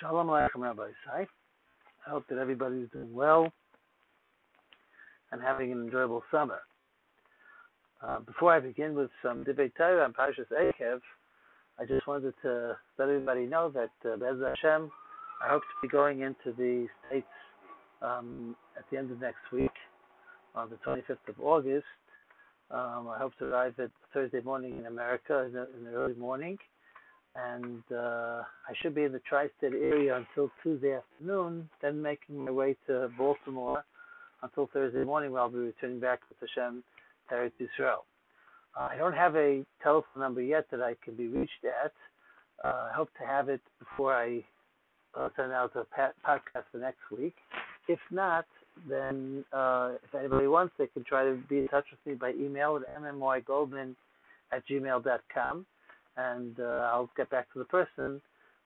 Shalom Aleichem Rabbosai. I hope that everybody is doing well and having an enjoyable summer. Uh, before I begin with some debate Torah on Parshas Eikev, I just wanted to let everybody know that uh, Bez Hashem, I hope to be going into the States um, at the end of next week, on the 25th of August. Um, I hope to arrive at Thursday morning in America in the, in the early morning and uh, I should be in the tri-state area until Tuesday afternoon, then making my way to Baltimore until Thursday morning, where I'll be returning back to Hashem Teretz Yisrael. Uh, I don't have a telephone number yet that I can be reached at. Uh, I hope to have it before I uh, send out a podcast for next week. If not, then uh, if anybody wants, they can try to be in touch with me by email at mmygoldman at gmail.com and uh, I'll get back to the person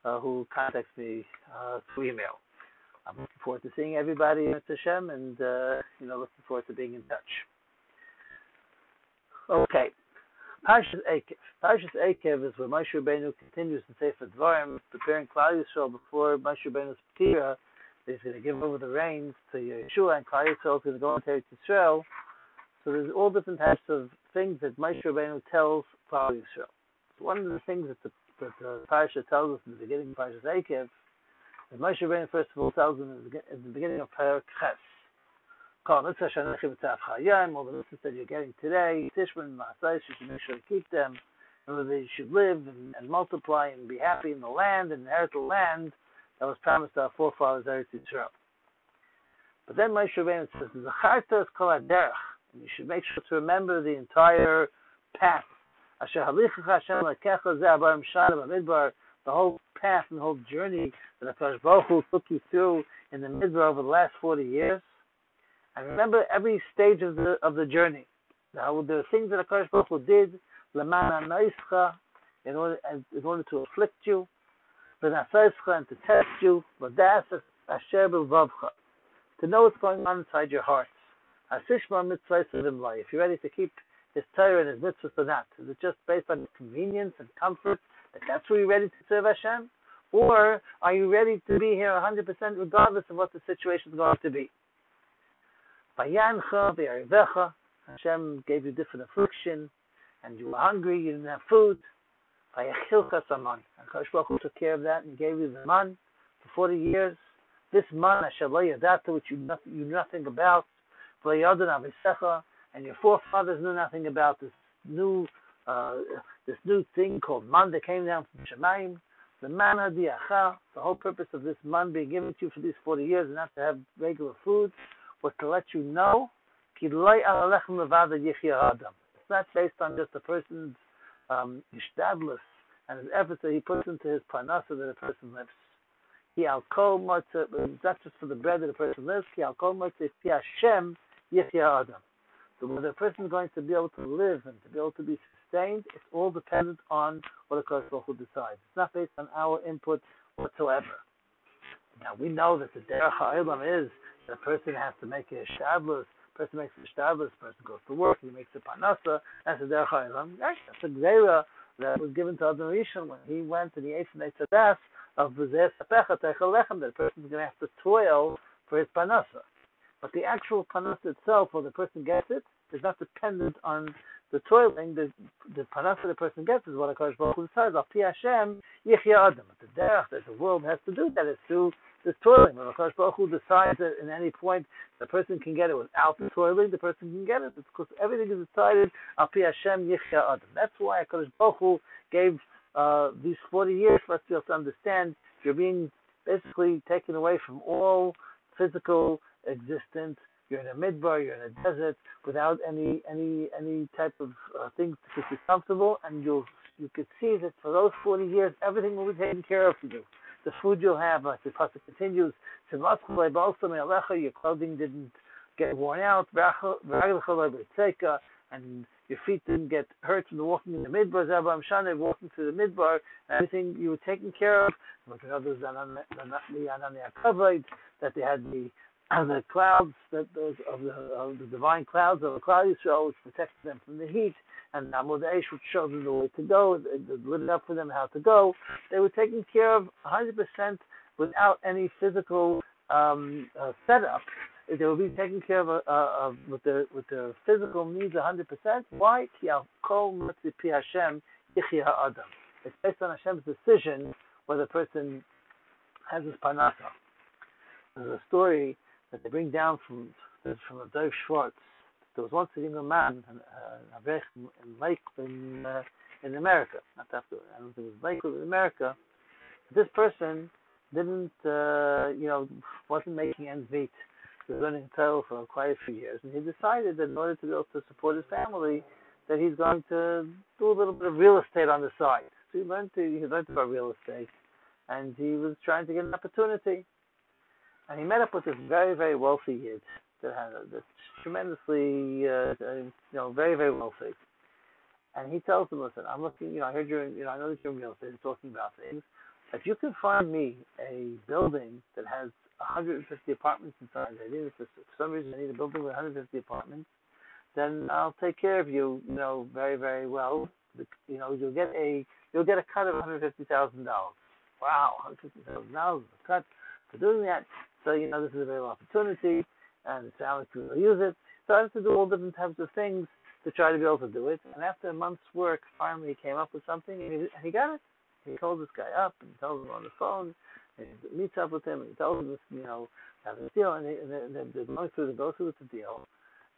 uh, who contacts me uh, through email. I'm looking forward to seeing everybody at Hashem, and uh, you know, looking forward to being in touch. Okay, Parshas Eikev. Parshas Eikev is where Moshe Rabbeinu continues Sefer Dvarim, preparing Klal Yisrael before Moshe Rabbeinu's Petira. He's going to give over the reins to Yeshua, and Klal Yisrael is going to go into Israel. So there's all different types of things that Moshe Rabbeinu tells Klal Yisrael one of the things that the, that the Parsha tells us in the beginning of Parshas Eikev, that Moshe Rabbeinu first of all tells them in the beginning of Perek Ches, all the mitzvahs that you're getting today, Tishman, Masais, you should make sure to keep them, and that they should live and, and, multiply and be happy in the land and inherit the land that was promised to our forefathers, Eretz Yisrael. But then Moshe Rabbeinu says, "Zacharta kol and you should make sure to remember the entire path the whole path and the whole journey that Hakadosh Baruch Hu took you through in the Midbar over the last 40 years. And remember every stage of the of the journey. Now, there are things that Hakadosh Baruch Hu did, in order, in order to afflict you, and to test you, to know what's going on inside your hearts. If you're ready to keep his Torah and his mitzvahs or not? Is it just based on convenience and comfort that that's where you're ready to serve Hashem? Or are you ready to be here 100% regardless of what the situation is going to be? Hashem gave you different affliction, and you were hungry, you didn't have food. And Kadosh Baruch Hu took care of that and gave you the man for 40 years. This man, which you, nothing, you knew nothing about, and your forefathers knew nothing about this new uh, this new thing called man that came down from Shemaim, the manna diacha. The whole purpose of this man being given to you for these 40 years and not to have regular food was to let you know it's not based on just a person's um, and his efforts that he puts into his parnasa that a person lives. He al kol not just for the bread that a person lives. He al kol matzah Hashem adam. So whether a person is going to be able to live and to be able to be sustained, it's all dependent on what a Hu decides. It's not based on our input whatsoever. Now we know that the derech ha'olam is that a person has to make a shadlus, person makes a shadlus, person goes to work, he makes a panasa, that's a derech. Right? That's a gzeira that was given to Adam Rishon when he went and he ate from Eitz Hadaas of B'zeh Sapecha Lechem, that a person is going to have to toil for his panasa. But the actual panas itself, or the person gets it, is not dependent on the toiling. The the panas the person gets is what Hakadosh Baruch Hu says. Al Hashem yichya adam. But the derech that the world has to do that is through this toiling. When Hakadosh Baruch Hu decides that in any point the person can get it without the toiling, the person can get it. It's because everything is decided al pi Hashem yichya adam. That's why Hakadosh Baruch Hu gave uh, these 40 years for us to be able to understand you're being basically taken away from all physical existence. You're in a midbar, you're in a desert, without any any any type of uh, things to keep you comfortable, and you'll you could see that for those 40 years, everything will be taken care of for you. The food you'll have, like the pasuk continues, your clothing didn't get worn out, and your feet didn't get hurt from the walking in the midbar, Zabam Shana, walking through the midbar, everything you were taken care of. Like others, that they had the and the clouds that those of the of the divine clouds of the cloud Yisrael, which protected them from the heat, and the Amud Eish, which showed them the way to go, it lit up for them how to go. They were taken care of 100% without any physical um, uh, setup. They will be taken care of, uh, of with their with their physical needs 100%. Why? Hashem It's based on Hashem's decision whether a person has his parnasa. There's a story that they bring down from from the Dov Schwartz. There was once a young man, uh, in Lake in uh, in America, not after I don't think it was Lakewood in America. This person didn't, uh, you know, wasn't making ends meet. He was learning Torah for quite a few years, and he decided that in order to be able to support his family, that he's going to do a little bit of real estate on the side. So he learned to, he learned about real estate, and he was trying to get an opportunity. And he met up with this very, very wealthy kid that had this tremendously, uh, you know, very, very wealthy. And he tells him, "Listen, I'm looking. You know, I heard you're. You know, I know that you're in real estate. Talking about things. If you can find me a building that has 150 apartments inside, I need for some reason I need a building with 150 apartments, then I'll take care of you. You know, very, very well. You know, you'll get a you'll get a cut of 150 thousand dollars. Wow, 150 thousand dollars cut for doing that. So you know, this is a real opportunity and it's Alex we will use it. So I Started to do all different types of things to try to be able to do it. And after a month's work, finally he came up with something and he, and he got it. He called this guy up and tells him on the phone, and he meets up with him and he tells him this, you know, have a deal, and, they, and they're, they're going through, go through with the deal.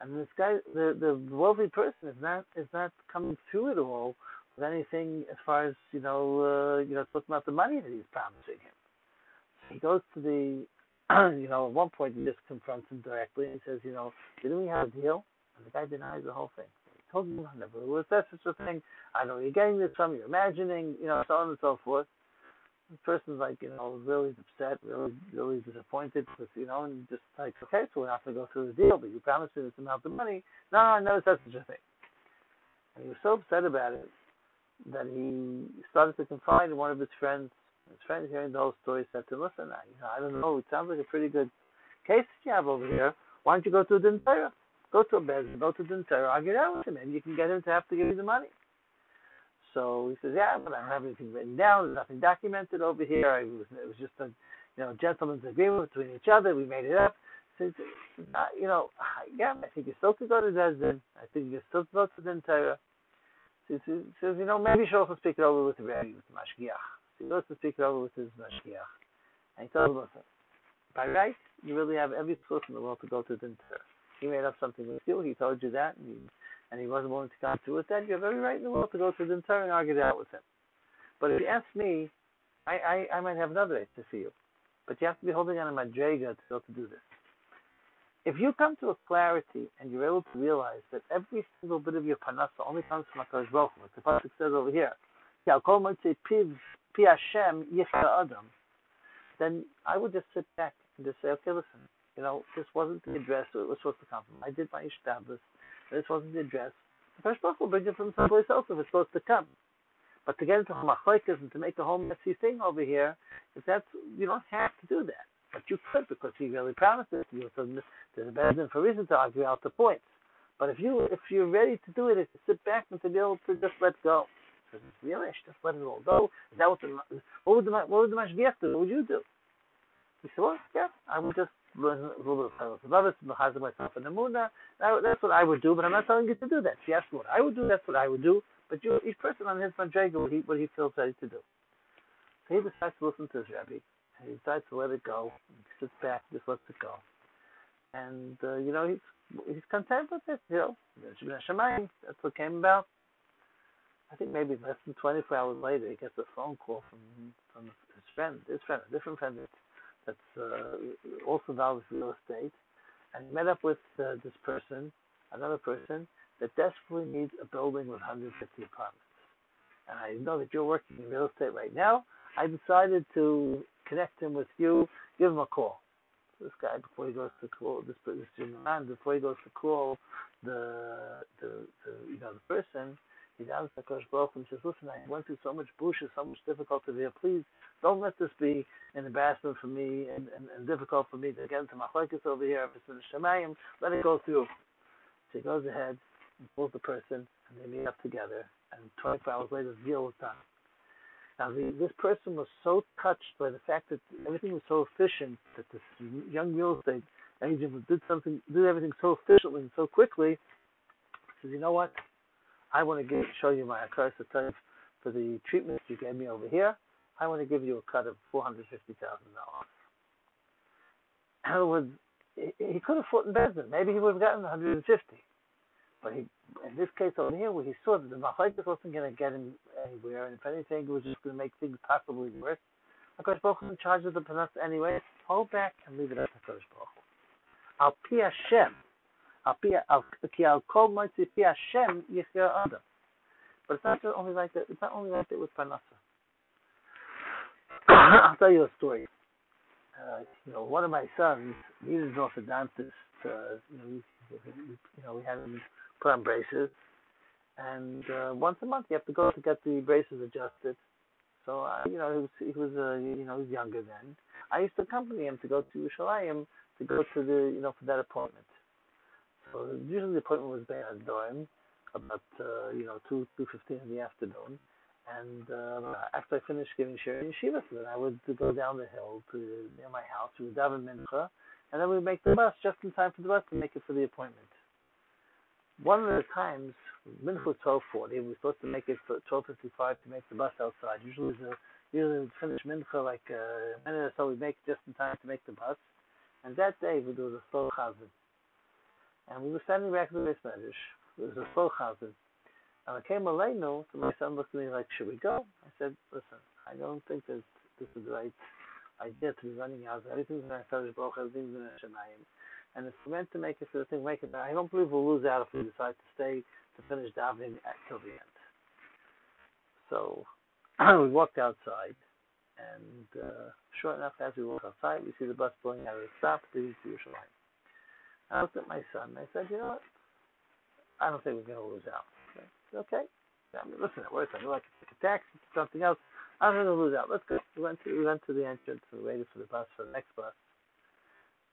And this guy, the the wealthy person, is not is not coming through at all with anything as far as you know, uh, you know, talking about the money that he's promising him. He goes to the you know, at one point he just confronts him directly and says, you know, didn't we have a deal? And the guy denies the whole thing. He told me never was that such a thing. I know you're getting this from, you're imagining, you know, so on and so forth. The person's like, you know, really upset, really, really disappointed because, you know, and just like, okay, so we're not going to go through the deal, but you promised me this amount of money. No, I never said such a thing. And he was so upset about it that he started to confide in one of his friends his friend hearing the whole story said listen, I, you know, I don't know, it sounds like a pretty good case that you have over here. Why don't you go to a Din Go to a bed, go to the Torah, argue it out with him. Maybe you can get him to have to give you the money. So he says, yeah, but I don't have anything written down. There's nothing documented over here. I was, it was just a, you know, gentleman's agreement between each other. We made it up. So you know, yeah, I think you still could go to Desdin. I think you still go to Din Torah. So he says, you know, maybe should also speak it over with the Rebbe, with the Mashgiach. So he goes to speak over with his uh, mashgiach. And he tells him, listen, by right, you really have every source in the world to go to the inter. He made up something with you, he told you that, and, you, and he wasn't willing to come through with that. You have every right in the world to go to the inter and argue that out with him. But if you ask me, I, I, I might have another right to see you. But you have to be holding on a madrega to be able to do this. If you come to a clarity and you're able to realize that every single bit of your panasa only comes from HaKadosh Baruch Hu, the pasuk says over here, Pi Hashem Adam, then I would just sit back and just say, okay, listen, you know, this wasn't the address it was supposed to come from. I did my hishtadlus. This wasn't the address. The first book will bring it from someplace else if it's supposed to come. But to get into machlekes and to make a whole messy thing over here, if that's you don't have to do that, but you could because he really promised it to you. So there's a better for reason to argue out the points. But if you if you're ready to do it, to sit back and to be able to just let go. Really, I should just let it all go. Is that what the what would the what would the mashgiach do? What would you do? He said, well, yeah, I would just learn a little bit of Chazal and myself in the Muna. That's what I would do, but I'm not telling you to do that. If you ask what I would do, that's what I would do. But you, each person on his madrega, what he what he feels ready to do. So he decides to listen to his. And he decides to let it go. He sits back, just lets it go. And uh, you know he's he's content with it. You know, that's what came about. I think maybe less than 24 hours later, he gets a phone call from from his friend, his friend, a different friend that's uh, also involved with real estate, and he met up with uh, this person, another person that desperately needs a building with 150 apartments. And I know that you're working in real estate right now. I decided to connect him with you, give him a call. This guy, before he goes to call this this man, before he goes to call the the, the you know the person, he Baruch and says, "Listen, I went through so much bushes, so much difficulty here. Please don't let this be an embarrassment for me and, and, and difficult for me to get into machlekes over here. If it's in Shemayim, let it go through." So he goes ahead and pulls the person, and they meet up together. And 24 hours later, the deal was done. Now, the, this person was so touched by the fact that everything was so efficient that this young real estate agent did something, did everything so efficiently and so quickly. Says, you know what? I want to give, show you my accursed Akaras for the treatment you gave me over here. I want to give you a cut of four hundred fifty thousand dollars. In other words, he, could have fought in Bezdin. Maybe he would have gotten one hundred and fifty. But he, in this case over here, where he saw that the Machlekes wasn't going to get him anywhere, and if anything, it was just going to make things possibly worse. Hakadosh Baruch in charge of the Panas anyway. Hold back and leave it at Hakadosh Baruch. Al pi Hashem, But it's not only like that. It's not only like that with Parnasa. I'll tell you a story. Uh, you know, one of my sons, he's an orthodontist. Uh, you know, we, you know, we had him put on braces, and uh, once a month you have to go to get the braces adjusted. So uh, you know, he was he was uh, you know he was younger then. I used to accompany him to go to Yerushalayim to go to the you know for that appointment. So usually the appointment was by Doim, about uh, you know two two fifteen in the afternoon. And uh, after I finished giving shiur in yeshiva, so then I would go down the hill to near my house. We would daven mincha, and then we would make the bus just in time for the bus to make it for the appointment. One of the times, mincha was twelve forty. We were supposed to make it for twelve fifty five to make the bus outside. Usually, the usually we finish mincha like uh, a minute or so. We make just in time to make the bus. And that day, we do the slow chazan. And we were standing back in the beis medrash. It was a slow chazan. And I came Aleinu, so my son looked at me like, should we go? I said, listen, I don't think that this is the right idea to be running out. Everything's in our Baruch, everything's in our Shemayim. And we're meant to make it for the thing, make it. I don't believe we'll lose out if we decide to stay to finish davening till the end. So we walked outside, and uh, short enough as we walk outside, we see the bus pulling out of the stop to Yerushalayim. I looked at my son and I said, you know what? I don't think we're going to lose out. Okay. okay. I mean, listen, know I can take a taxi, something else. I'm going to lose out. Let's go. We went to we went to the entrance and waited for the bus for the next bus.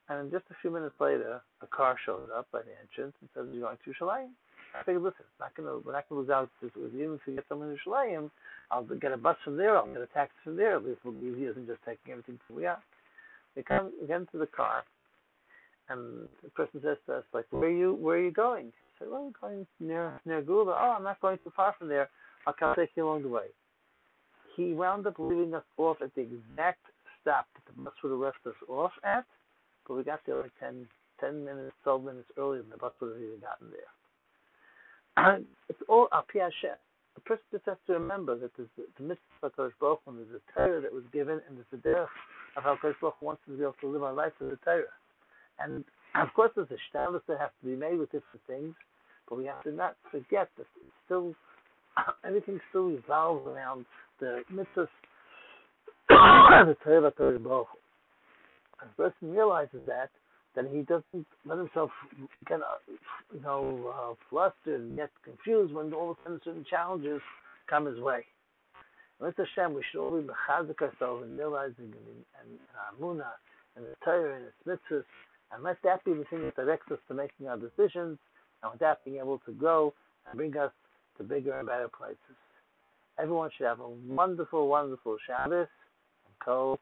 And just a few minutes later, a car showed up by the entrance and said, "You're going to Shalayim." I figured, listen, not gonna, we're not going to lose out. Even if we get someone in Shalayim, I'll get a bus from there. I'll get a taxi from there. At least it'll be easier than just taking everything from we are. We come, get into the car, and the person says to us, like, "Where are you? Where are you going?" I said, "Well, I'm going near near Geula." Oh, I'm not going too far from there. I'll take you along the way. He wound up leaving us off at the exact stop that the bus would have left us off at but we got there like 10, 10 minutes, 12 minutes earlier than the bus would have even gotten there. It's all al Hashem. The person just has to remember that there's the, the mitzvah of Baruch Hu, there's a Torah that was given, and there's a derech of how Baruch Hu wants to be able to live our life as a Torah. And of course, there's a shtalis that has to be made with different things, but we have to not forget that still everything still revolves around the mitzvah, the Torah HaKadosh Baruch Hu a person realizes that, then he doesn't let himself get, uh, you know, uh, flustered and get confused when all of a sudden certain challenges come his way. With Hashem, we should all be mechazik ourselves and realizing and, and, and and the Torah and its mitzvahs, and let that be the thing that directs us to making our decisions, and with that being able to grow and bring us to bigger and better places. Everyone should have a wonderful, wonderful Shabbos and Kol